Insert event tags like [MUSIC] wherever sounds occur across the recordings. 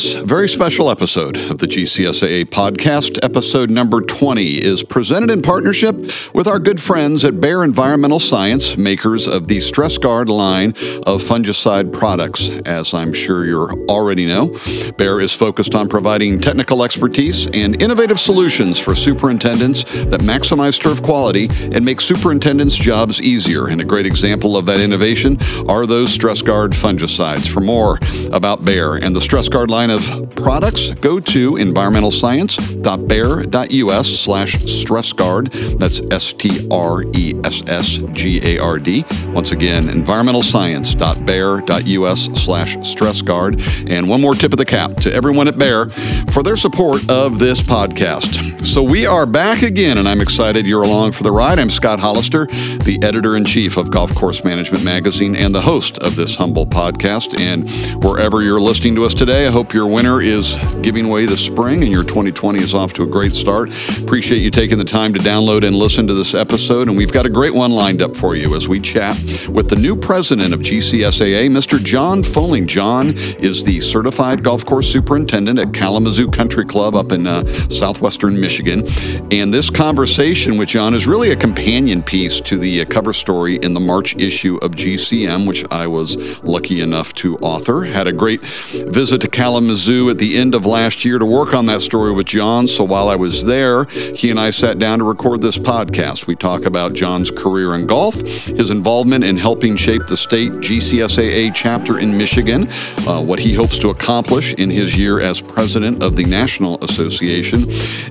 This very special episode of the GCSAA podcast, episode number 20, is presented in partnership with our good friends at Bayer Environmental Science, makers of the StressGard line of fungicide products. As I'm sure you already know, Bayer is focused on providing technical expertise and innovative solutions for superintendents that maximize turf quality and make superintendents' jobs easier. And a great example of that innovation are those StressGard fungicides. For more about Bayer and the StressGard line of products, go to environmentalscience.bayer.us slash stressgard. That's S-T-R-E-S-S-G-A-R-D. Once again, environmentalscience.bayer.us slash stressgard. And one more tip of the cap to everyone at Bayer for their support of this podcast. So we are back again, and I'm excited you're along for the ride. I'm Scott Hollister, the editor-in-chief of Golf Course Management Magazine and the host of this humble podcast. And wherever you're listening to us today, I hope your winter is giving way to spring and your 2020 is off to a great start. Appreciate you taking the time to download and listen to this episode. And we've got a great one lined up for you as we chat with the new president of GCSAA, Mr. John Fulling. John is the certified golf course superintendent at Kalamazoo Country Club up in uh, southwestern Michigan. And this conversation with John is really a companion piece to the uh, cover story in the March issue of GCM, which I was lucky enough to author. Had a great visit to Kalamazoo at the end of last year to work on that story with John. So while I was there, he and I sat down to record this podcast. We talk about John's career in golf, his involvement in helping shape the state GCSAA chapter in Michigan, uh, what he hopes to accomplish in his year as president of the National Association.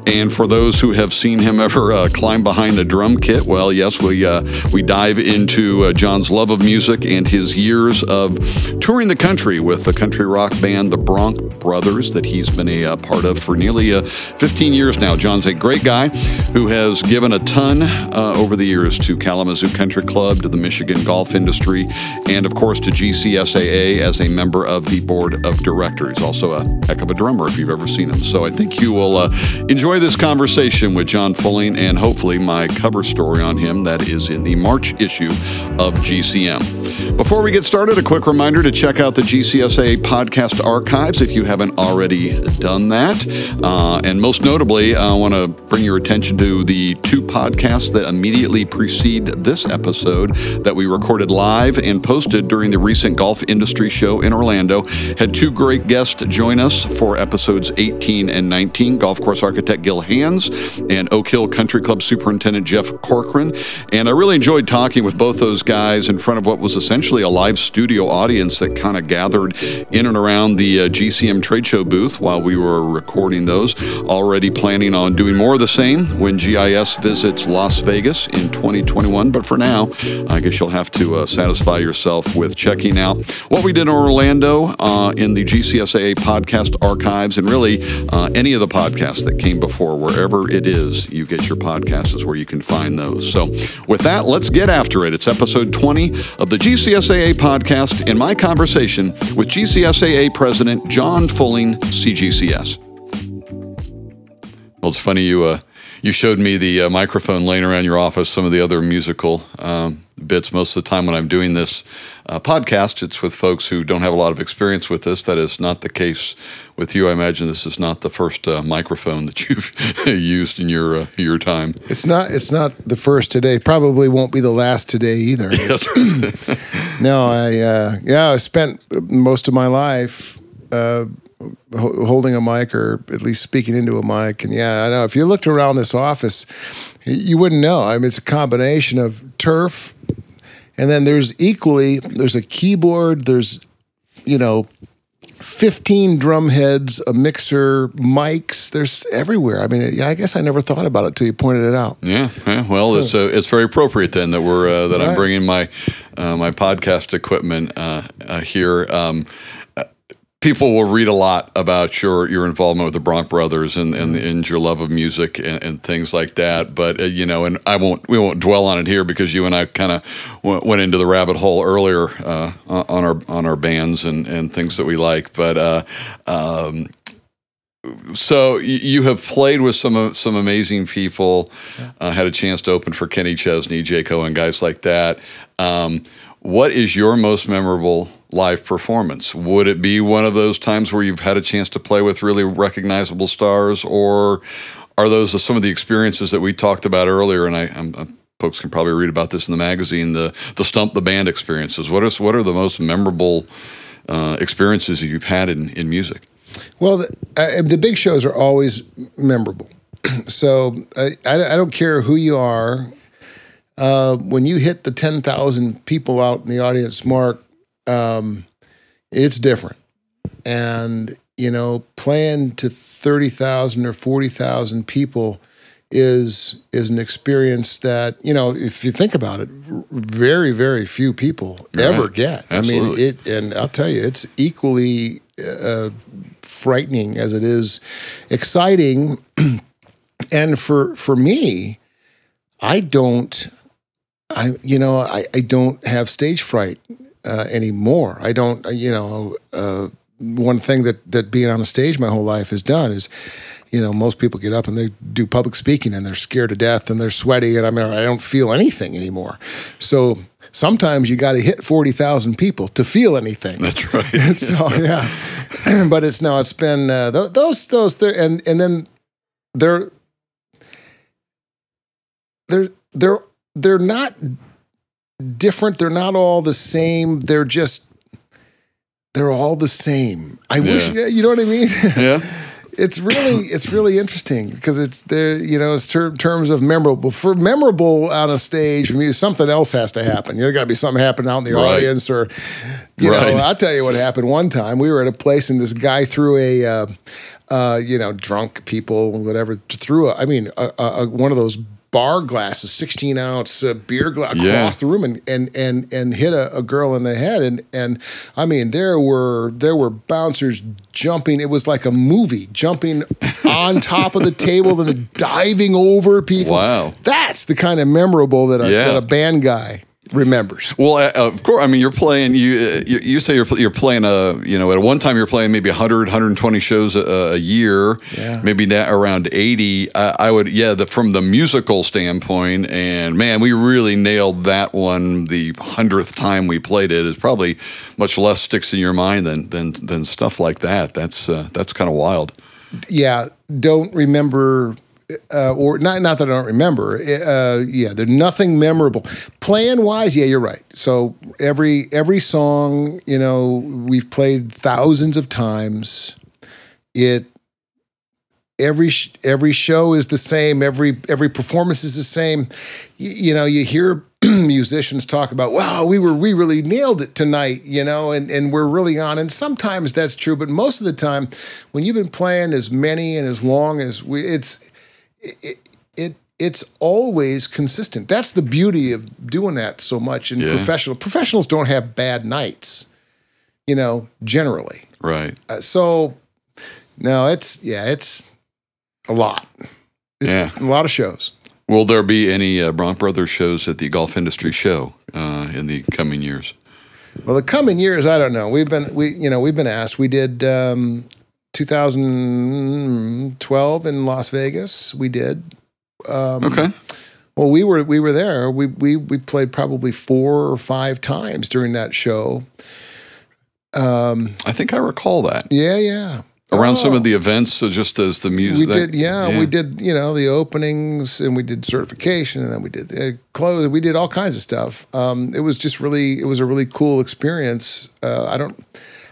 And for those who have seen him ever uh, climb behind a drum kit, well, yes, we uh, we dive into uh, John's love of music and his years of touring the country with the country rock band the Bronc Brothers that he's been a uh, part of for nearly uh, 15 years now. John's a great guy who has given a ton uh, over the years to Kalamazoo Country Club, to the Michigan golf industry, and of course to GCSAA as a member of the board of directors. Also a heck of a drummer if you've ever seen him. So I think you will uh, enjoy this conversation with John Fulling and hopefully my cover story on him that is in the March issue of GCM. Before we get started, a quick reminder to check out the GCSAA podcast archives if you haven't already done that. Uh, and most notably, I want to bring your attention to the two podcasts that immediately precede this episode that we recorded live and posted during the recent golf industry show in Orlando. Had two great guests join us for episodes 18 and 19 golf course architect Gil Hanse and Oak Hill Country Club Superintendent Jeff Corcoran. And I really enjoyed talking with both those guys in front of what was essentially a live studio audience that kind of gathered in and around the uh, GCM trade show booth while we were recording those. Already planning on doing more of the same when GIS visits Las Vegas in 2021. But for now, I guess you'll have to uh, satisfy yourself with checking out what we did in Orlando uh, in the GCSAA podcast archives and really uh, any of the podcasts that came before, wherever it is you get your podcasts, is where you can find those. So, with that, let's get after it. It's episode 20 of the GCSAA podcast in my conversation with GCSAA President John Fulling, CGCS. Well, it's funny you uh, you showed me the uh, microphone laying around your office. Some of the other musical um, bits. Most of the time when I'm doing this uh, podcast, it's with folks who don't have a lot of experience with this. That is not the case with you. I imagine this is not the first uh, microphone that you've [LAUGHS] used in your uh, your time. It's not. It's not the first today. Probably won't be the last today either. [LAUGHS] Yes. [CLEARS THROAT] no, I uh, yeah, I spent most of my life uh, ho- holding a mic or at least speaking into a mic. And yeah, I know if you looked around this office, you wouldn't know. I mean, it's a combination of turf, and then there's equally there's a keyboard. There's you know 15 drum heads, a mixer, mics. There's everywhere. I mean, yeah, I guess I never thought about it till you pointed it out. Yeah, yeah. Well, it's uh, it's very appropriate then that we're uh, that I'm bringing my uh, my podcast equipment uh, uh, here. Um, people will read a lot about your your involvement with the Bronc Brothers and and, and your love of music and, and things like that. But uh, you know, and I won't we won't dwell on it here because you and I kind of went, went into the rabbit hole earlier uh, on our on our bands and and things that we like. But uh, um, so you have played with some some amazing people. Uh, had a chance to open for Kenny Chesney, J. Cole, and guys like that. Um, what is your most memorable live performance? Would it be one of those times where you've had a chance to play with really recognizable stars, or are those some of the experiences that we talked about earlier? And I, I'm, I'm, folks can probably read about this in the magazine. The the stump the band experiences. What is what are the most memorable uh, experiences you've had in in music? Well, the, uh, the big shows are always memorable. [CLEARS THROAT] so I, I, I don't care who you are. Uh, when you hit the 10,000 people out in the audience mark, um, it's different. And, you know, playing to 30,000 or 40,000 people is is an experience that you know if you think about it very very few people ever get Absolutely. i mean it and i'll tell you it's equally uh, frightening as it is exciting [CLEARS THROAT] and for for me i don't i you know i, I don't have stage fright uh, anymore i don't you know uh, one thing that that being on a stage my whole life has done is you know, most people get up and they do public speaking and they're scared to death and they're sweaty and I mean, I don't feel anything anymore. So sometimes you got to hit 40,000 people to feel anything. That's [LAUGHS] right. so, yeah. [CLEARS THROAT] but it's no, it's been uh, those, those, there, and, and then they're, they're, they're, they're not different. They're not all the same. They're just, they're all the same. I yeah. wish, you know what I mean? Yeah [LAUGHS] it's really it's really interesting because it's there you know it's ter- terms of memorable for memorable on a stage for me something else has to happen you know, got to be something happening out in the right. audience or you right. know i'll tell you what happened one time we were at a place and this guy threw a uh, uh, you know drunk people whatever threw a, i mean a, a, one of those bar glasses, 16 ounce uh, beer glass yeah. across the room and, and, and, and hit a, a, girl in the head. And, and I mean, there were, there were bouncers jumping. It was like a movie jumping on top of the table and diving over people. Wow. That's the kind of memorable that a, yeah. that a band guy remembers. Well, uh, of course. I mean, you're playing. You uh, you, you, say you're you're playing a you know at one time you're playing maybe 100 120 shows a, a year. Yeah. Maybe around 80. I, I would yeah. The, from the musical standpoint, and man, we really nailed that one. The hundredth time we played it is probably much less sticks in your mind than than than stuff like that. That's uh, that's kind of wild. Yeah. Don't remember uh, or not not that I don't remember. Uh, yeah, there's nothing memorable. Plan wise, yeah, you're right. So every every song, you know, we've played thousands of times. It every every show is the same. Every every performance is the same. You, you know, you hear [CLEARS THROAT] musicians talk about, "Wow, we were we really nailed it tonight," you know, and and we're really on. And sometimes that's true, but most of the time, when you've been playing as many and as long as we, it's it, it it's always consistent. That's the beauty of doing that so much in yeah. professional. Professionals don't have bad nights, you know, generally. Right. Uh, so, no, it's yeah, it's a lot. It's yeah, a lot of shows. Will there be any uh, Bronk Brothers shows at the Golf Industry Show uh, in the coming years? Well, the coming years, I don't know. We've been we you know we've been asked. We did um, 2012 in Las Vegas. We did. Um, okay. Well, we were we were there. We we we played probably four or five times during that show. Um, I think I recall that. Yeah, yeah. Around oh. some of oh. the events, so just as the music. We did, yeah, yeah, We did, you know, the openings, and we did certification, and then we did uh, clothes. We did all kinds of stuff. Um, it was just really, it was a really cool experience. Uh, I don't,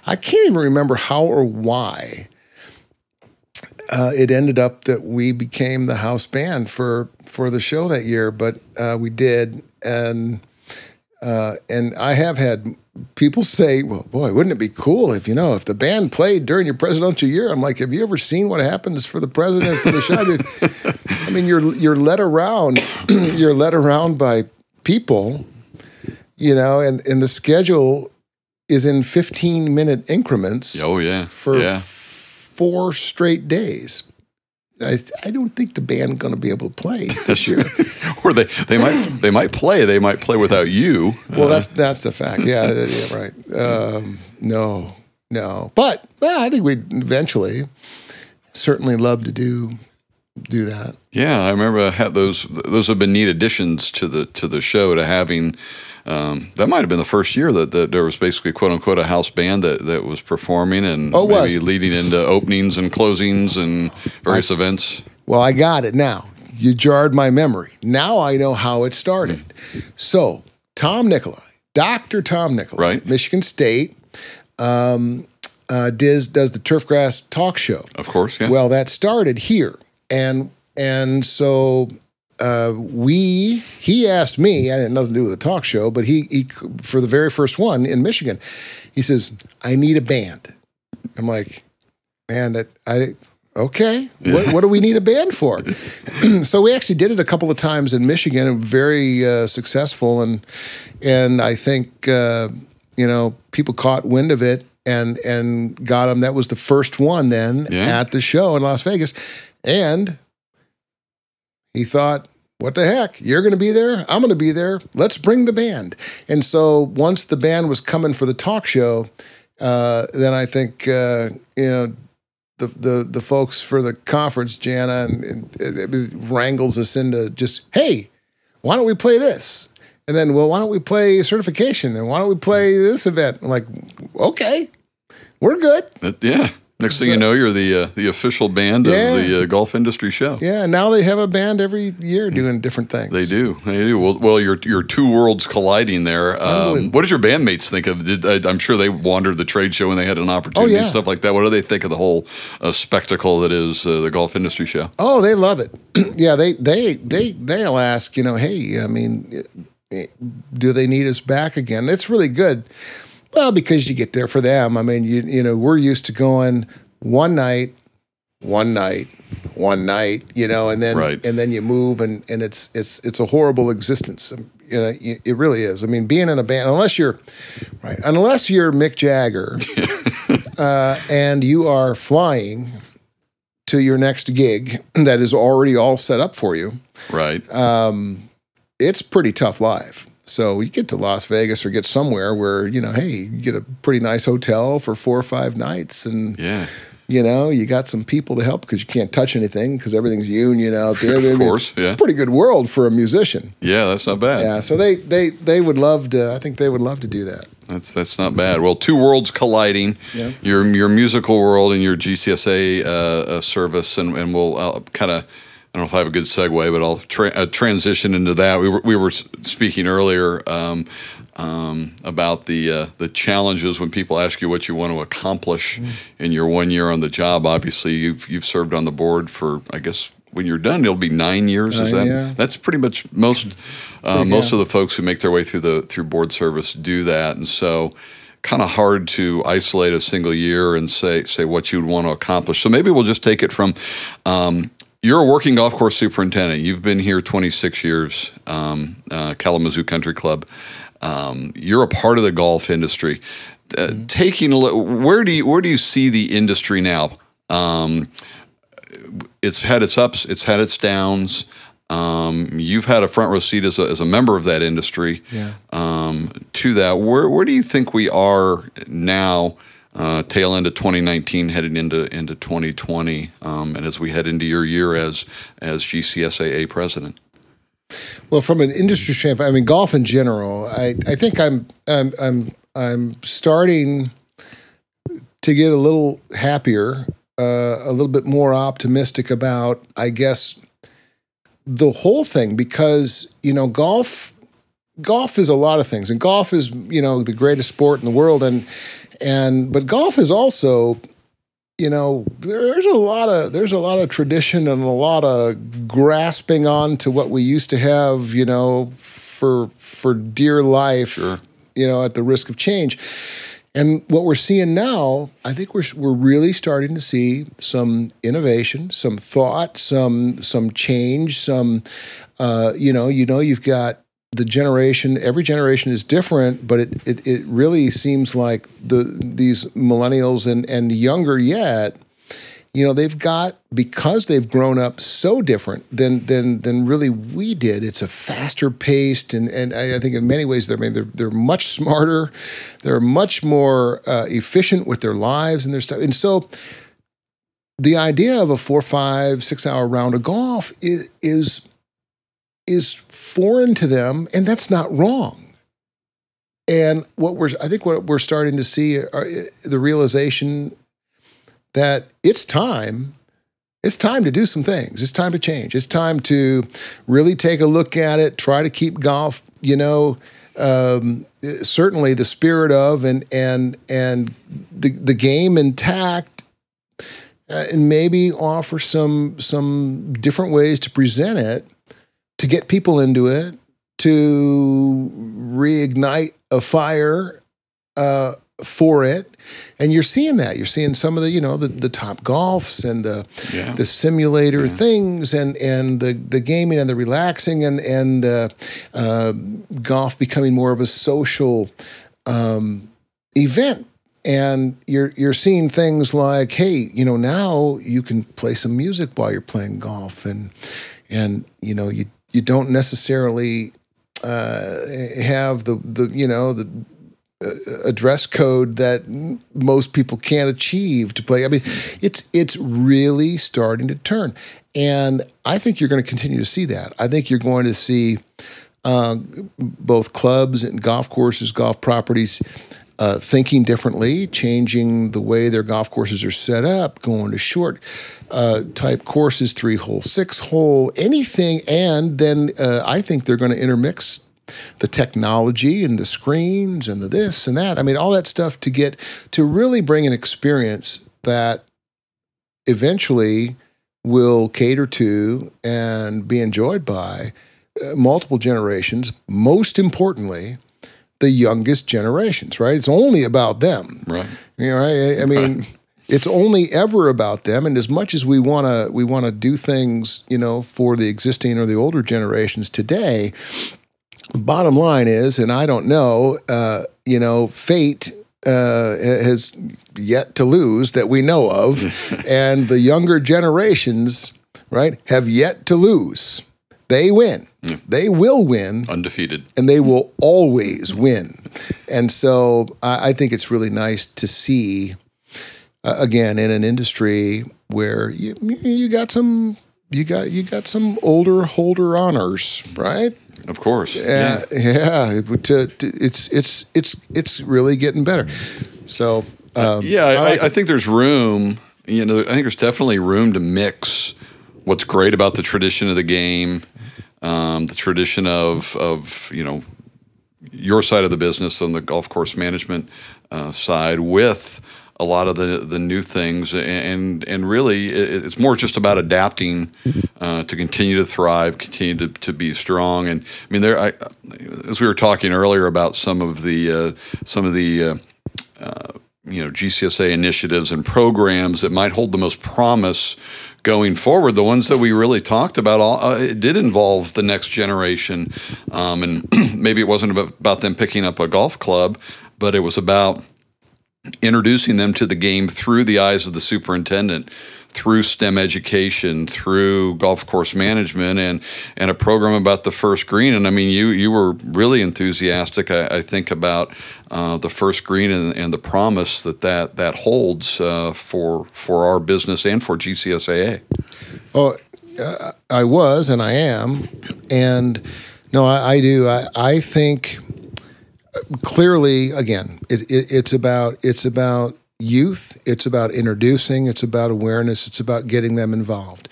I can't even remember how or why uh, it ended up that we became the house band for for the show that year. But uh, we did, and uh, and I have had people say, "Well, boy, wouldn't it be cool if you know if the band played during your presidential year?" I'm like, "Have you ever seen what happens for the president for the show?" [LAUGHS] I mean, you're you're led around, [CLEARS THROAT] you're led around by people, you know, and and the schedule is in 15 minute increments. Oh yeah, for yeah four straight days. I, I don't think the band going to be able to play this year. [LAUGHS] or they, they might they might play. They might play without you. Well, uh, that's that's the fact. Yeah, yeah, right. Um, no, no. But well, I think we'd eventually certainly love to do do that. Yeah, I remember ha- those. Those have been neat additions to the to the show. To having um, that might have been the first year that, that there was basically quote unquote a house band that, that was performing and Oh, maybe was. leading into openings and closings and various events. Well, I got it now. You jarred my memory. Now I know how it started. So, Thom Nikolai, Dr. Thom Nikolai, Right. Michigan State, um, uh, does, does the Turfgrass talk show. Of course, yeah. Well, that started here, and and so uh, we he asked me. I had nothing to do with the talk show, but he, he for the very first one in Michigan, he says, "I need a band." I'm like, "Man, that I." Okay, what, what do we need a band for? [CLEARS THROAT] so we actually did it a couple of times in Michigan, and very uh, successful, and and I think uh, you know people caught wind of it and and got them. That was the first one then Yeah. at the show in Las Vegas, and he thought, "What the heck? You're going to be there. I'm going to be there. Let's bring the band." And so once the band was coming for the talk show, uh, then I think uh, you know the, the the folks for the conference, Jana, and, and wrangles us into just, hey, why don't we play this? And then, well, why don't we play certification? And why don't we play this event? I'm like, okay, we're good. Yeah. Next thing So- you know, you're the uh, the official band Yeah. of the uh, golf industry show. Yeah. Now they have a band every year doing different things. They do. They do. Well, well, your your two worlds colliding there. Um, what did your bandmates think of? Did, I, I'm sure they wandered the trade show when they had an opportunity, Oh, yeah. stuff like that. What do they think of the whole uh, spectacle that is uh, the golf industry show? Oh, they love it. [CLEARS THROAT] yeah, they they they they'll ask, you know, hey, I mean, eh, do they need us back again? It's really good. Well, because you get there for them. I mean, you you know, we're used to going one night, one night, one night, you know, and then Right. and then you move, and and it's it's it's a horrible existence. Um, You know, it really is. I mean, being in a band, unless you're right, unless you're Mick Jagger, [LAUGHS] uh, and you are flying to your next gig that is already all set up for you, Right. um, it's pretty tough life. So you get to Las Vegas or get somewhere where you know, hey, you get a pretty nice hotel for four or five nights, and yeah. you know, you got some people to help because you can't touch anything because everything's union out there. [LAUGHS] Of course, it's yeah. a pretty good world for a musician. Yeah. That's not bad. Yeah, so they they they would love to. I think they would love to do that. That's that's not bad. Well, two worlds colliding. Yeah. Your your musical world and your GCSA uh, uh, service, and and we'll kind of. I don't know if I have a good segue, but I'll tra- uh, transition into that. We were we were speaking earlier um, um, about the uh, the challenges when people ask you what you want to accomplish in your one year on the job. Obviously, you've you've served on the board for I guess when you're done, it'll be nine years. Is that yeah. that's pretty much most uh, Pretty- most of the folks who make their way through the through board service do that, and so kind of hard to isolate a single year and say say what you'd want to accomplish. So maybe we'll just take it from. Um, you're a working golf course superintendent. You've been here 26 years, um, uh, Kalamazoo Country Club. Um, you're a part of the golf industry. Uh, Taking a look, where do you where do you see the industry now? Um, it's had its ups, it's had its downs. Um, you've had a front row seat as a, as a member of that industry. Yeah. Um, to that, where where do you think we are now? Uh, tail end of 2019, heading into into 2020, um, and as we head into your year as as GCSAA president. Well, from an industry standpoint, I mean, golf in general, I, I think I'm I'm I'm I'm starting to get a little happier, uh, a little bit more optimistic about, I guess, the whole thing because you know golf golf is a lot of things and golf is you know the greatest sport in the world and and but golf is also you know there's a lot of there's a lot of tradition and a lot of grasping on to what we used to have you know for for dear life Sure. you know at the risk of change and what we're seeing now i think we're we're really starting to see some innovation some thought some some change some uh, you know you know you've got the generation every generation is different but it, it, it really seems like the these millennials and, and younger yet you know they've got because they've grown up so different than than than really we did it's a faster paced and and I, I think in many ways they're I mean they're, they're much smarter they're much more uh, efficient with their lives and their stuff. And so the idea of a four, five, six hour round of golf is is is foreign to them, and that's not wrong. And what we're, I think, what we're starting to see are the realization that it's time. It's time to do some things. It's time to change. It's time to really take a look at it. Try to keep golf, you know, um, certainly the spirit of and and and the the game intact, uh, and maybe offer some some different ways to present it to get people into it, to reignite a fire uh, for it. And you're seeing that. You're seeing some of the, you know, the, the Topgolfs and the yeah. the simulator yeah. things and and the the gaming and the relaxing and and uh, uh, golf becoming more of a social um, event. And you're you're seeing things like, hey, you know, now you can play some music while you're playing golf, and and you know you you don't necessarily uh, have the the you know the a dress code that most people can't achieve to play. I mean, it's it's really starting to turn, and I think you're going to continue to see that. I think you're going to see uh, both clubs and golf courses, golf properties. Uh, thinking differently, changing the way their golf courses are set up, going to short uh, type courses, three hole, six hole, anything. And then uh, I think they're going to intermix the technology and the screens and the this and that. I mean, all that stuff to get to really bring an experience that eventually will cater to and be enjoyed by uh, multiple generations. Most importantly, the youngest generations, right? It's only about them. Right. You know, I, I mean, right. it's only ever about them. And as much as we want to, we want to do things, you know, for the existing or the older generations today, bottom line is, and I don't know, uh, you know, fate uh, has yet to lose that we know of, [LAUGHS] and the younger generations, right, have yet to lose. They win. Mm. They will win. Undefeated. And they will always win. And so I, I think it's really nice to see, uh, again, in an industry where you, you got some you got you got some older holder honors, right? Of course. Yeah, yeah. yeah. To, to, it's it's it's it's really getting better. So um, yeah, I, I, I, think there's room. You know, I think there's definitely room to mix what's great about the tradition of the game, um, the tradition of of you know your side of the business on the golf course management uh, side with a lot of the the new things, and and really it's more just about adapting uh, to continue to thrive, continue to, to be strong. And I mean, there, I, as we were talking earlier about some of the uh, some of the uh, uh you know GCSA initiatives and programs that might hold the most promise going forward. The ones that we really talked about, all, uh, it did involve the next generation, um, and [CLEARS THROAT] maybe it wasn't about, about them picking up a golf club, but it was about introducing them to the game through the eyes of the superintendent through STEM education, through golf course management, and and a program about the first green. And I mean, you you were really enthusiastic. I, I think about uh, the first green and, and, the promise that that that holds uh, for for our business and for GCSAA. Oh, uh, I was and I am, and no, I, I do. I I think clearly, again, it, it, it's about it's about youth. It's about introducing. It's about awareness. It's about getting them involved.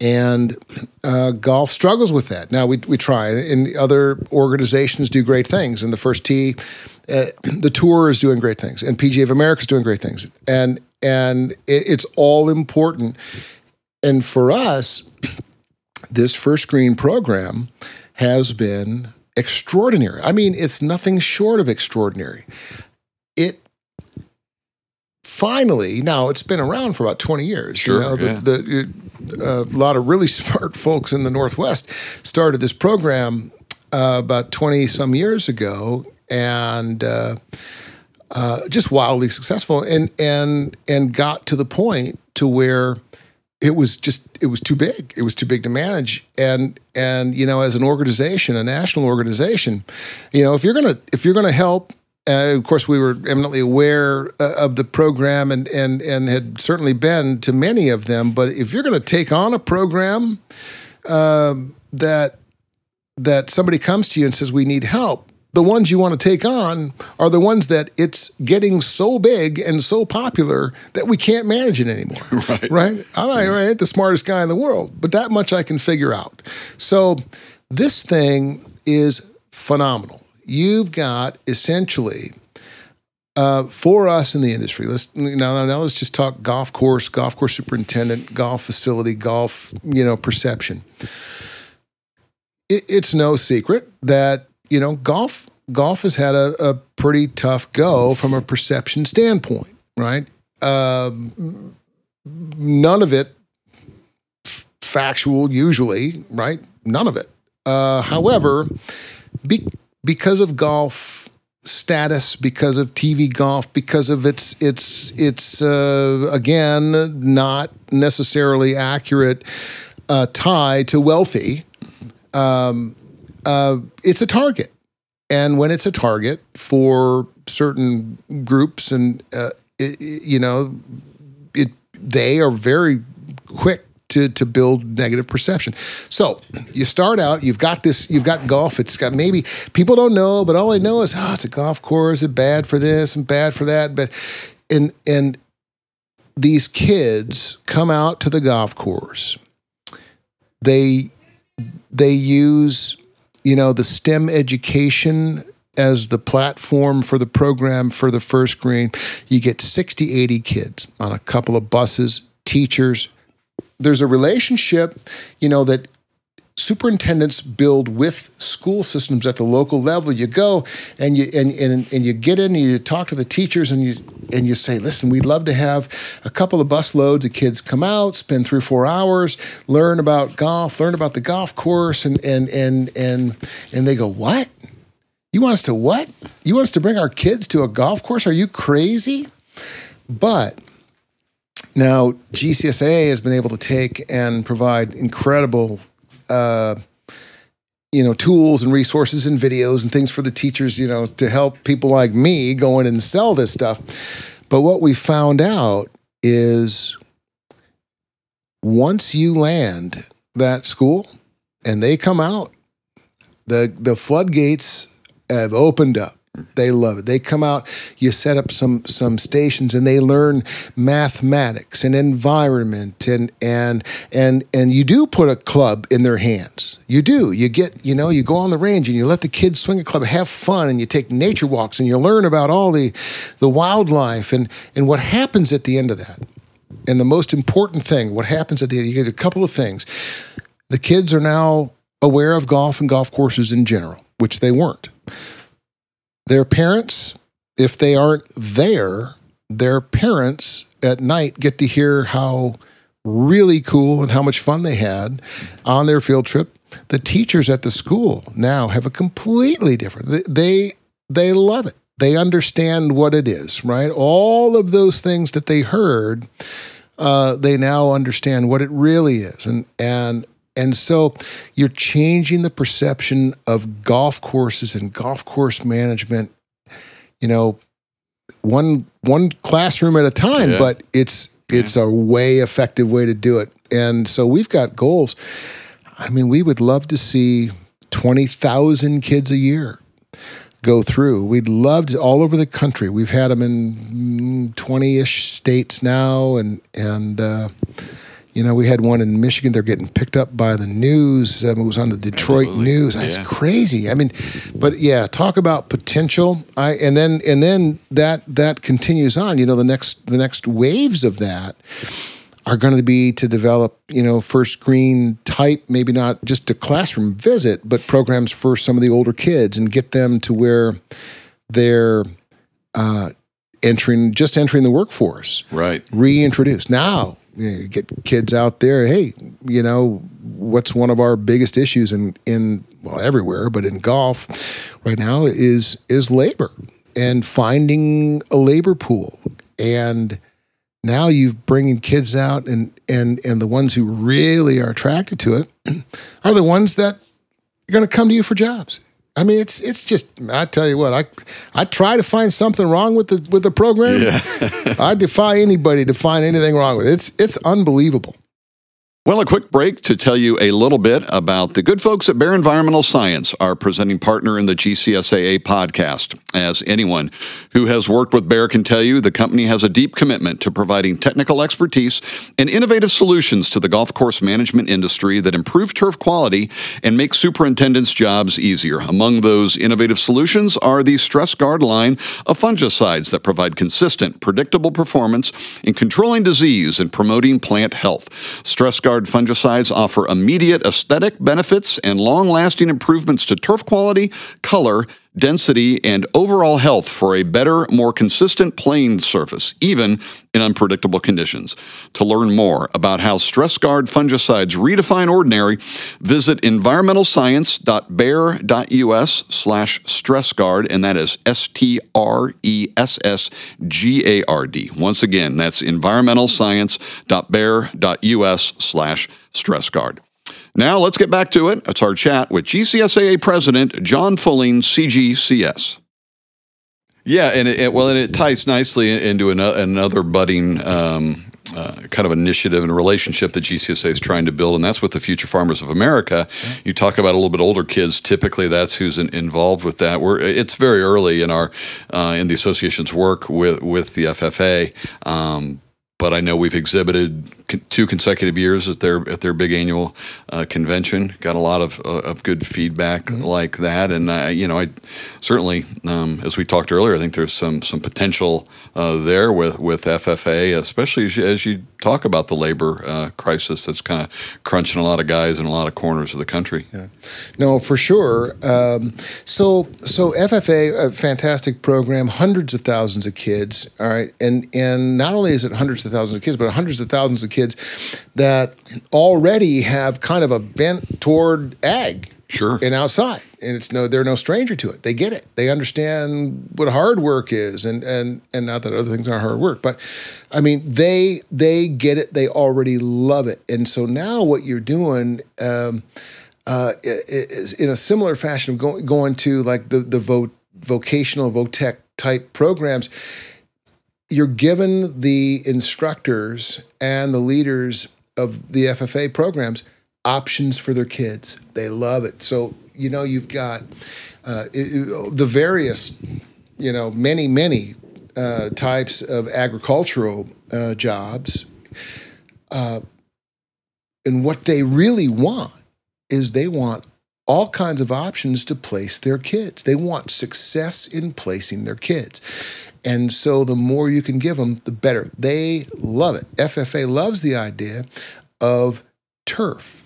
And uh, golf struggles with that. Now we we try, and other organizations do great things. And the first tee, uh, [CLEARS THROAT] the tour is doing great things, and PGA of America is doing great things. And and it, it's all important. And for us, [CLEARS THROAT] this first green program has been extraordinary. I mean, it's nothing short of extraordinary. It finally, now it's been around for about 20 years. Sure. You know, the, yeah. the, uh, a lot of really [LAUGHS] smart folks in the Northwest started this program uh, about 20 some years ago and uh, uh, just wildly successful and, and, and got to the point to where it was just it was too big it was too big to manage and and you know as an organization a national organization you know if you're gonna if you're gonna help uh, of course, we were eminently aware uh, of the program and and and had certainly been to many of them. But if you're going to take on a program um, that that somebody comes to you and says we need help, the ones you want to take on are the ones that it's getting so big and so popular that we can't manage it anymore. [LAUGHS] Right. Right? I'm not, I ain't the smartest guy in the world, but that much I can figure out. So this thing is phenomenal. You've got essentially uh, for us in the industry. Let's now, now let's just talk golf course, golf course superintendent, golf facility, golf you know perception. It, it's no secret that you know golf golf has had a, a pretty tough go from a perception standpoint, right? Um, none of it f- factual, usually, right? None of it. Uh, however, be, because of golf status, because of TV golf, because of its its its uh, again not necessarily accurate uh, tie to wealthy, um, uh, it's a target. And when it's a target for certain groups, and uh, it, you know, it they are very quick to to build negative perception. So you start out, you've got this, you've got golf. It's got maybe people don't know, but all they know is oh, it's a golf course. It's bad for this and bad for that. But and and these kids come out to the golf course. They they use you know the STEM education as the platform for the program for the first green. You get 60, 80 kids on a couple of buses, teachers. There's a relationship, you know, that superintendents build with school systems at the local level. You go and you and, and, and you get in and you talk to the teachers and you and you say, listen, we'd love to have a couple of bus loads of kids come out, spend three or four hours, learn about golf, learn about the golf course, and and and and and they go, What? You want us to what? You want us to bring our kids to a golf course? Are you crazy? But now GCSA has been able to take and provide incredible uh, you know tools and resources and videos and things for the teachers you know to help people like me go in and sell this stuff. But what we found out is once you land that school and they come out the the floodgates have opened up they love it. They come out, you set up some some stations and they learn mathematics and environment and and and and you do put a club in their hands. You do. You get, you know, you go on the range and you let the kids swing a club, have fun and you take nature walks and you learn about all the the wildlife and and what happens at the end of that. And the most important thing, what happens at the end, you get a couple of things. The kids are now aware of golf and golf courses in general, which they weren't their parents, if they aren't there, their parents at night get to hear how really cool and how much fun they had on their field trip. The teachers at the school now have a completely different. They they, love it. They understand what it is, right? All of those things that they heard, uh, they now understand what it really is, and and and so you're changing the perception of golf courses and golf course management, you know, one one classroom at a time, Yeah. but it's it's a way effective way to do it. And so we've got goals. I mean, we would love to see 20,000 kids a year go through. We'd love to all over the country. We've had them in 20-ish states now and and uh you know, we had one in Michigan. They're getting picked up by the news. Um, it was on the Detroit Absolutely. news. That's Yeah. crazy. I mean, but yeah, talk about potential. I and then and then that that continues on. You know, the next the next waves of that are going to be to develop, you know, first green type, maybe not just a classroom visit, but programs for some of the older kids and get them to where they're uh, entering, just entering the workforce Right. reintroduced. Now, you, know, get kids out there. Hey, you know what's one of our biggest issues in in well everywhere, but in golf right now is is labor and finding a labor pool. And now you've bringing kids out, and and and the ones who really are attracted to it [CLEARS THROAT] are the ones that are going to come to you for jobs. I mean, it's it's just. I tell you what, I I try to find something wrong with the with the program. Yeah. [LAUGHS] I defy anybody to find anything wrong with it. It's it's unbelievable. Well, a quick break to tell you a little bit about the good folks at Bayer Environmental Science, our presenting partner in the GCSAA podcast. As anyone who has worked with Bayer can tell you, the company has a deep commitment to providing technical expertise and innovative solutions to the golf course management industry that improve turf quality and make superintendents' jobs easier. Among those innovative solutions are the StressGard line of fungicides that provide consistent, predictable performance in controlling disease and promoting plant health. StressGard fungicides offer immediate aesthetic benefits and long lasting improvements to turf quality, color, density, and overall health for a better, more consistent playing surface, even in unpredictable conditions. To learn more about how StressGard fungicides redefine ordinary, visit environmentalscience.bayer.us slash stressgard, and that is S-T-R-E-S-S-G-A-R-D. Once again, that's environmentalscience.bayer.us slash stressgard. Now let's get back to it. It's our chat with GCSAA President John Fulling, CGCS. Yeah, and it, well, and it ties nicely into another budding um, uh, kind of initiative and relationship that GCSA is trying to build, and that's with the Future Farmers of America. You talk about a little bit older kids. Typically, that's who's in, involved with that. We're it's very early in our uh, in the association's work with with the FFA. Um, but I know we've exhibited two consecutive years at their at their big annual uh, convention. Got a lot of uh, of good feedback mm-hmm. like that, and I, you know, I certainly, um, as we talked earlier, I think there's some some potential uh, there with with FFA, especially as you, as you talk about the labor uh, crisis that's kind of crunching a lot of guys in a lot of corners of the country. Yeah. No, for sure. Um, so so FFA, a fantastic program, hundreds of thousands of kids. All right, and and not only is it hundreds of thousands of kids, but hundreds of thousands of kids that already have kind of a bent toward ag. Sure. And outside. And it's no they're no stranger to it. They get it. They understand what hard work is and and and not that other things aren't hard work, but I mean they they get it. They already love it. And so now what you're doing um, uh, is in a similar fashion of going going to like the the vo- vocational votech type programs you're given the instructors and the leaders of the FFA programs options for their kids. They love it. So, you know, you've got uh, it, the various, you know, many, many uh, types of agricultural uh, jobs. Uh, and what they really want is they want all kinds of options to place their kids. They want success in placing their kids. And so the more you can give them, the better. They love it. FFA loves the idea of turf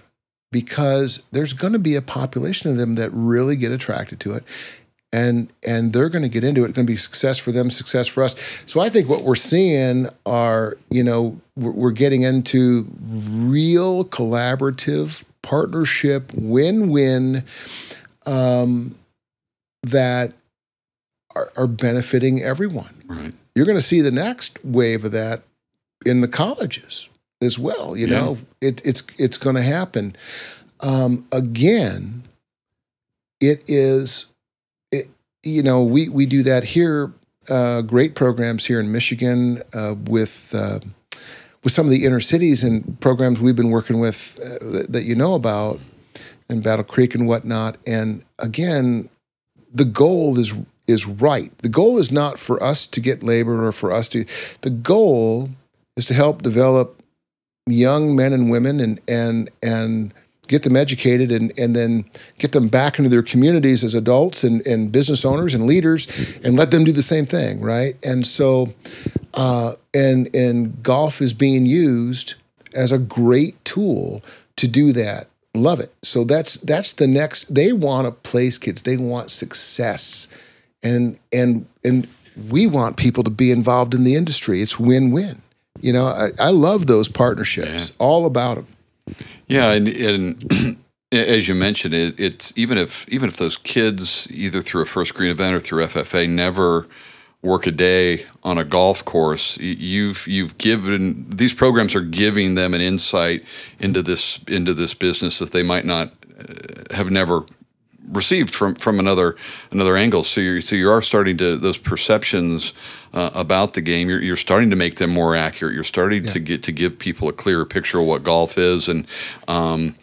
because there's going to be a population of them that really get attracted to it. And, and they're going to get into it. It's going to be success for them, success for us. So I think what we're seeing are, you know, we're, getting into real collaborative partnership, win-win um, that are, are benefiting everyone. Right. You're going to see the next wave of that in the colleges as well. You yeah. know, it, it's it's going to happen. Um, again, it is. It, you know, we we do that here. Uh, great programs here in Michigan uh, with uh, with some of the inner cities and programs we've been working with uh, that, that you know about in Battle Creek and whatnot. And again, the goal is is right. The goal is not for us to get labor or for us to, the goal is to help develop young men and women and, and, and, get them educated and, and then get them back into their communities as adults and, and business owners and leaders and let them do the same thing right? And so uh, and and golf is being used as a great tool to do that. Love it. So that's that's the next they want to place kids. They want success. And and and we want people to be involved in the industry. It's win-win. You know, I, I love those partnerships. Yeah. All about them. Yeah, and, and [CLEARS THROAT] as you mentioned, it, it's even if even if those kids either through a first green event or through FFA never work a day on a golf course, you've you've given these programs are giving them an insight into this into this business that they might not uh, have never received from from another another angle. So you so you are starting to those perceptions uh, about the game. You're, you're starting to make them more accurate. You're starting yeah. to get to give people a clearer picture of what golf is and. Um,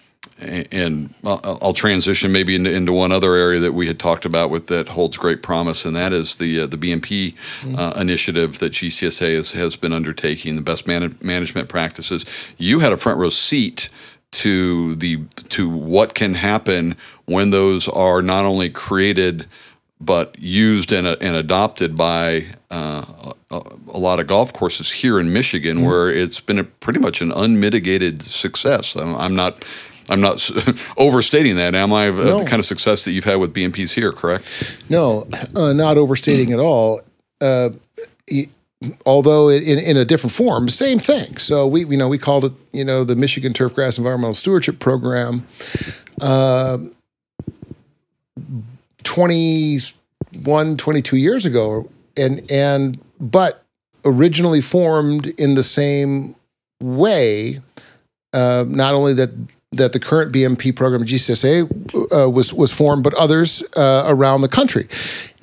and I'll transition maybe into, into, one other area that we had talked about with that holds great promise, and that is the uh, the BMP mm-hmm. uh, initiative that GCSA has, has been undertaking, the best man- management practices. You had a front row seat to the to what can happen when those are not only created but used and, and adopted by uh, a, a, lot of golf courses here in Michigan, mm-hmm. where it's been a, pretty much an unmitigated success. I'm, I'm not I'm not [LAUGHS] overstating that, am I? No. The kind of success that you've had with BMPs here, correct? No, uh, not overstating at all. Uh, although in, in a different form, same thing. So we, you know, we called it, you know, the Michigan Turfgrass Environmental Stewardship Program. Uh, 21, 22 years ago, and and but originally formed in the same way. Uh, not only that that the current BMP program, GCSA, uh, was was formed, but others uh, around the country,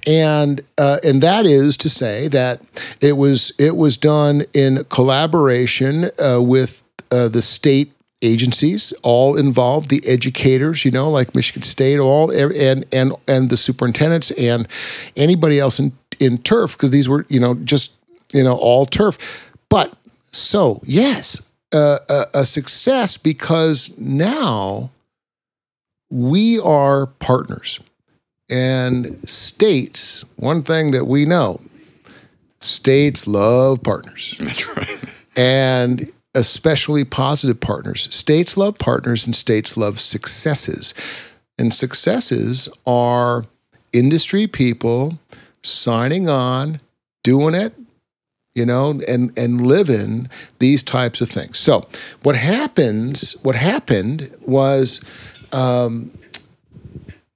and uh, and that is to say that it was it was done in collaboration uh, with uh, the state agencies, all involved, the educators, you know, like Michigan State, all er, and and and the superintendents and anybody else in in turf because these were you know just you know all turf, but so yes, a, a, success because now we are partners. And states, one thing that we know, states love partners. That's right. And especially positive partners. States love partners and states love successes. And successes are industry people signing on, doing it, you know, and and live in these types of things. So what happens? What happened was. Um,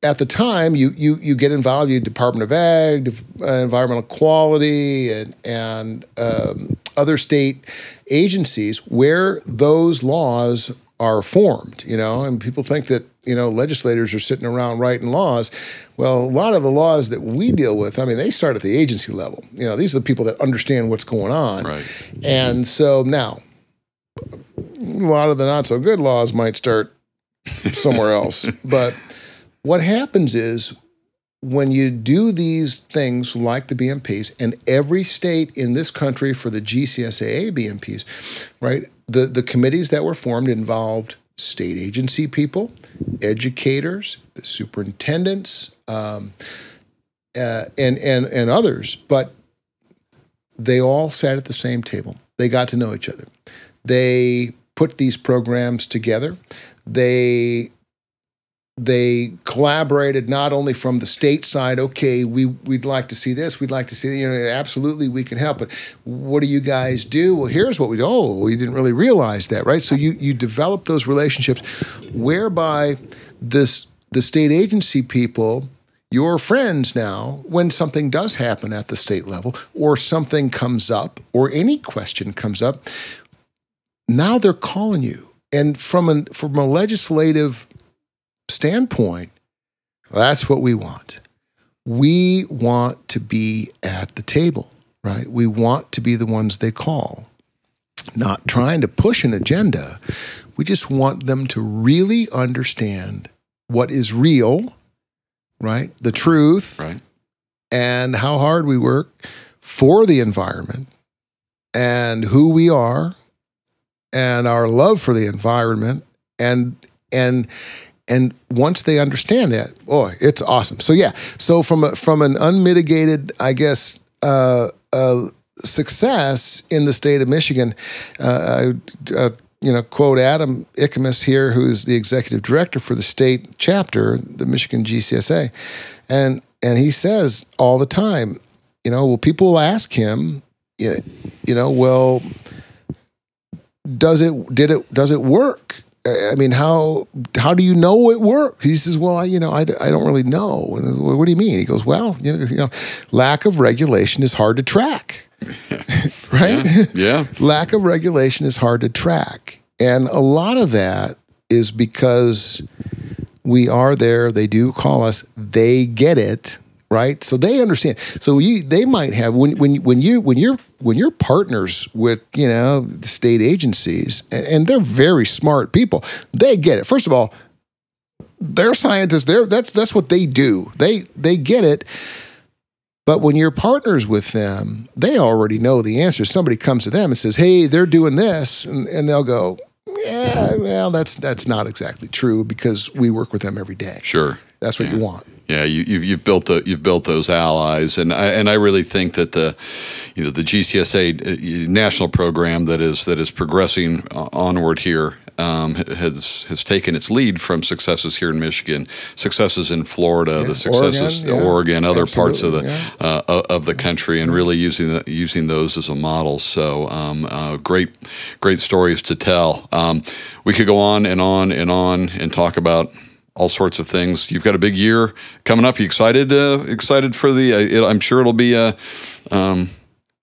at the time, you you you get involved. You Department of Ag, uh, environmental quality, and and um, other state agencies where those laws are formed. You know, and people think that you know legislators are sitting around writing laws. Well, a lot of the laws that we deal with, I mean, they start at the agency level. You know, these are the people that understand what's going on. Right. And so now, a lot of the not so good laws might start somewhere else. [LAUGHS] But what happens is when you do these things like the BMPs, and every state in this country for the GCSAA BMPs, right, the, the committees that were formed involved state agency people, educators, the superintendents, um, uh, and and and others, but they all sat at the same table. They got to know each other. They put these programs together. They they collaborated not only from the state side okay we we'd like to see this we'd like to see you know absolutely we can help but what do you guys do? Well here's what we do. Oh we didn't really realize that right? So you you develop those relationships whereby this the state agency people your friends now when something does happen at the state level or something comes up or any question comes up now they're calling you. And from an from a legislative standpoint, that's what we want. We want to be at the table, right? We want to be the ones they call, not trying to push an agenda. We just want them to really understand what is real, right? The truth, right? And how hard we work for the environment and who we are and our love for the environment and and and once they understand that, boy, it's awesome. So yeah, so from a, from an unmitigated, I guess, uh, uh, success in the state of Michigan, uh, I uh, you know quote Adam Ikamas here, who is the executive director for the state chapter, the Michigan GCSA, and and he says all the time, you know, well, people ask him, you know, well, does it did it does it work? I mean, how how do you know it works? He says, well, I, you know, I, I don't really know. what do you mean? He goes, well, you know, you know, lack of regulation is hard to track, [LAUGHS] right? Yeah. yeah. [LAUGHS] lack of regulation is hard to track, and a lot of that is because we are there. They do call us. They get it, right? So they understand. So you, they might have when when when you when you're when you're partners with you know state agencies, and they're very smart people. They get it. First of all, they're scientists. They're that's that's what they do. They they get it. But when you're partners with them, they already know the answer. Somebody comes to them and says, "Hey, they're doing this," and, and they'll go, "Yeah, well, that's that's not exactly true because we work with them every day." Sure, that's what yeah. you want. Yeah, you, you've, you've built the you've built those allies, and I, and I really think that the you know the GCSA uh, national program that is that is progressing onward here um, has has taken its lead from successes here in Michigan, successes in Florida, Yeah, the successes Oregon, yeah, Oregon, other parts of the absolutely, uh, of the country, and really using the, using those as a model. So um, uh, great great stories to tell. Um, we could go on and on and on and talk about all sorts of things. You've got a big year coming up. You excited? Uh, excited for the? Uh, it, I'm sure it'll be a. Um,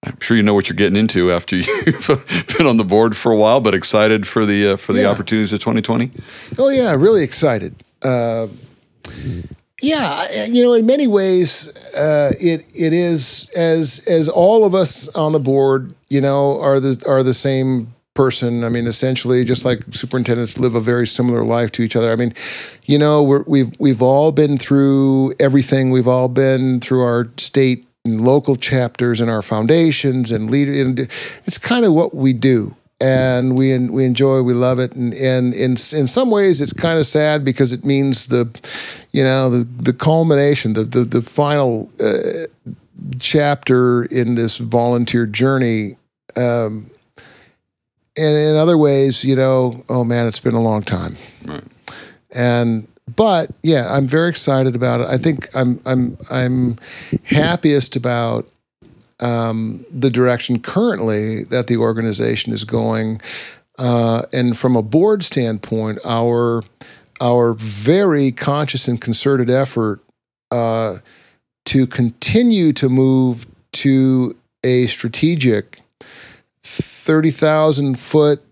I'm sure you know what you're getting into after [LAUGHS] you've been on the board for a while, but excited for the uh, for the Yeah. opportunities of 2020. Oh yeah, really excited. Uh, yeah, you know, in many ways, uh, it it is as as all of us on the board, you know, are the are the same person. I mean, essentially, just like superintendents live a very similar life to each other. I mean, you know, we're, we've we've all been through everything. We've all been through our state and local chapters and our foundations and lead. And it's kind of what we do and we we enjoy, we love it, and and in in some ways it's kind of sad because it means the, you know, the the culmination, the the the final uh, chapter in this volunteer journey. Um, and in other ways, you know, oh man, it's been a long time, Right. and but yeah, I'm very excited about it. I think I'm I'm I'm happiest about um, the direction currently that the organization is going. Uh, and from a board standpoint, our our very conscious and concerted effort uh, to continue to move to a strategic thirty thousand foot,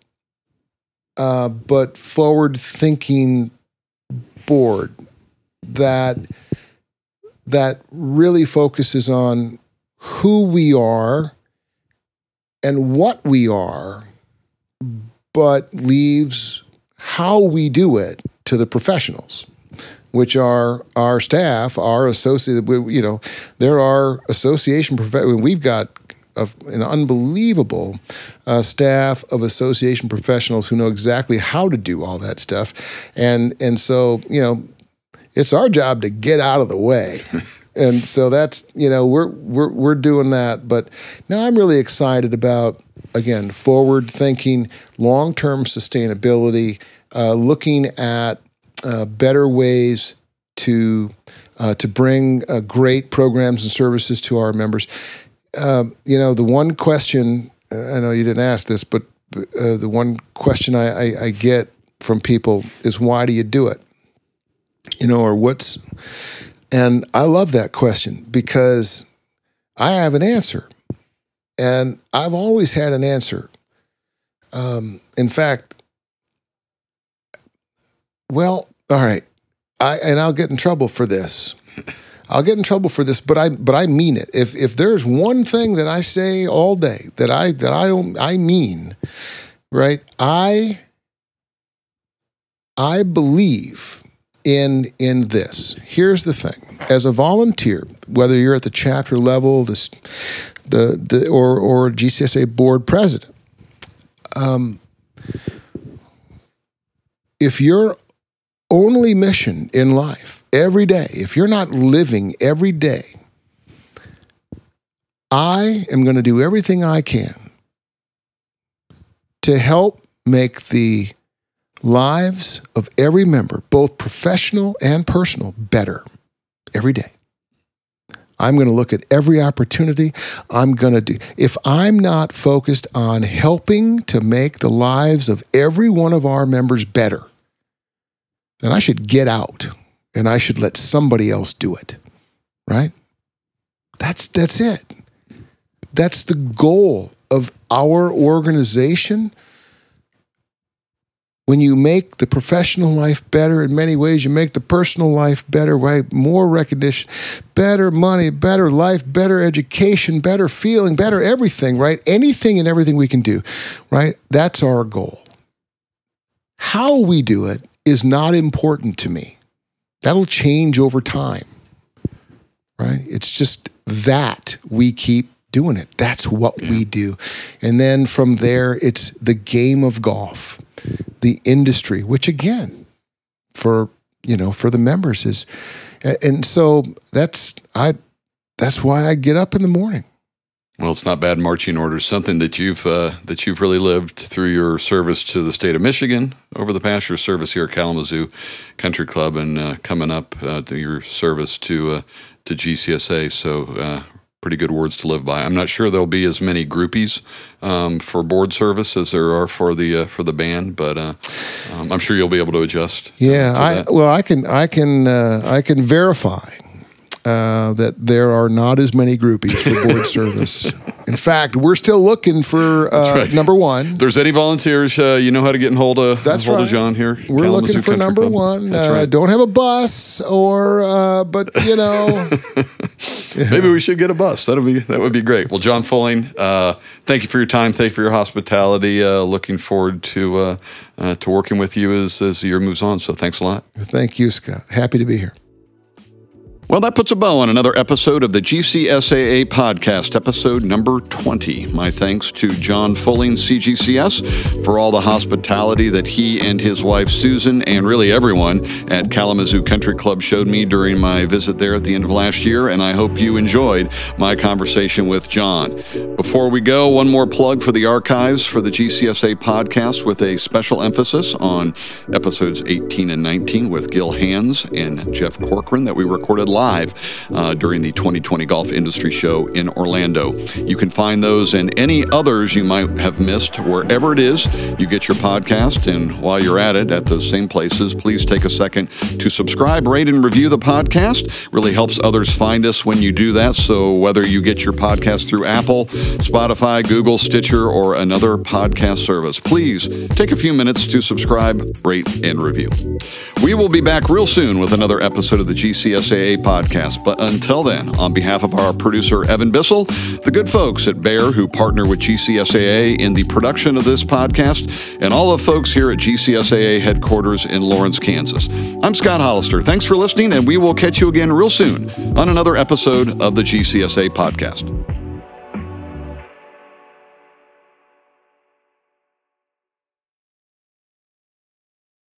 uh, but forward thinking board that that really focuses on who we are and what we are, but leaves how we do it to the professionals, which are our staff, our associate. You know, there are association prof- We've got a, an unbelievable uh, staff of association professionals who know exactly how to do all that stuff, and and so you know, it's our job to get out of the way. [LAUGHS] and so that's you know we're we're we're doing that. But now i'm really excited about again forward thinking long-term sustainability uh, looking at uh, better ways to uh, to bring uh, great programs and services to our members um, you know the one question i know you didn't ask this but uh, the one question I, I, I get from people is why do you do it you know or what's and I love that question because I have an answer. And I've always had an answer. Um, in fact, well, all right. I and I'll get in trouble for this. I'll get in trouble for this, but I but I mean it. If if there's one thing that I say all day that I that I don't I mean, right? I I believe in in this. Here's the thing: as a volunteer, whether you're at the chapter level, this, the the or or GCSA board president, um, if your only mission in life every day, if you're not living every day, I am going to do everything I can to help make the lives of every member, both professional and personal, better every day. I'm going to look at every opportunity. I'm going to do, if I'm not focused on helping to make the lives of every one of our members better, then I should get out and I should let somebody else do it. Right? That's, that's it. That's the goal of our organization when you make the professional life better in many ways, you make the personal life better, right? More recognition, better money, better life, better education, better feeling, better everything, right? Anything and everything we can do, right? That's our goal. How we do it is not important to me. That'll change over time, right? It's just that we keep doing it. That's what yeah. we do. And then from there, it's the game of golf, the industry, which again, for you know, for the members is, and so that's I, that's why I get up in the morning. Well, it's not bad marching orders. Something that you've uh, that you've really lived through your service to the state of Michigan over the past year, service here at Kalamazoo Country Club, and uh, coming up uh, to your service to uh, to GCSA. So uh, pretty good words to live by. I'm not sure there'll be as many groupies um, for board service as there are for the uh, for the band, but uh, um, I'm sure you'll be able to adjust. Yeah, to I well, I can I can uh, I can verify uh, that there are not as many groupies for board [LAUGHS] service. In fact, we're still looking for uh, right. number one. If there's any volunteers, uh, you know how to get in hold of, That's hold right. of John here. We're Kalamazoo looking for Country number Club. one. That's uh, right. Don't have a bus, or uh, but you know, [LAUGHS] maybe we should get a bus. That'd be that would be great. Well, John Fulling, thank you for your time. Thank you for your hospitality. looking forward to to working with you as as the year moves on. So thanks a lot. Thank you, Scott. Happy to be here. Well, that puts a bow on another episode of the GCSAA podcast, episode number 20. My thanks to John Fulling, CGCS, for all the hospitality that he and his wife Susan, and really everyone at Kalamazoo Country Club showed me during my visit there at the end of last year, and I hope you enjoyed my conversation with John. Before we go, one more plug for the archives for the GCSA podcast with a special emphasis on episodes 18 and 19 with Gil Hanse and Jeff Corcoran that we recorded live uh, during the 2020 Golf Industry Show in Orlando. You can find those and any others you might have missed wherever it is you get your podcast. And while you're at it, at those same places, please take a second to subscribe, rate, and review the podcast. Really helps others find us when you do that. So whether you get your podcast through Apple, Spotify, Google, Stitcher, or another podcast service, please take a few minutes to subscribe, rate, and review. We will be back real soon with another episode of the GCSAA podcast. But until then, on behalf of our producer, Evan Bissell, the good folks at Bayer who partner with GCSAA in the production of this podcast, and all the folks here at GCSAA headquarters in Lawrence, Kansas. I'm Scott Hollister. Thanks for listening, and we will catch you again real soon on another episode of the GCSA podcast.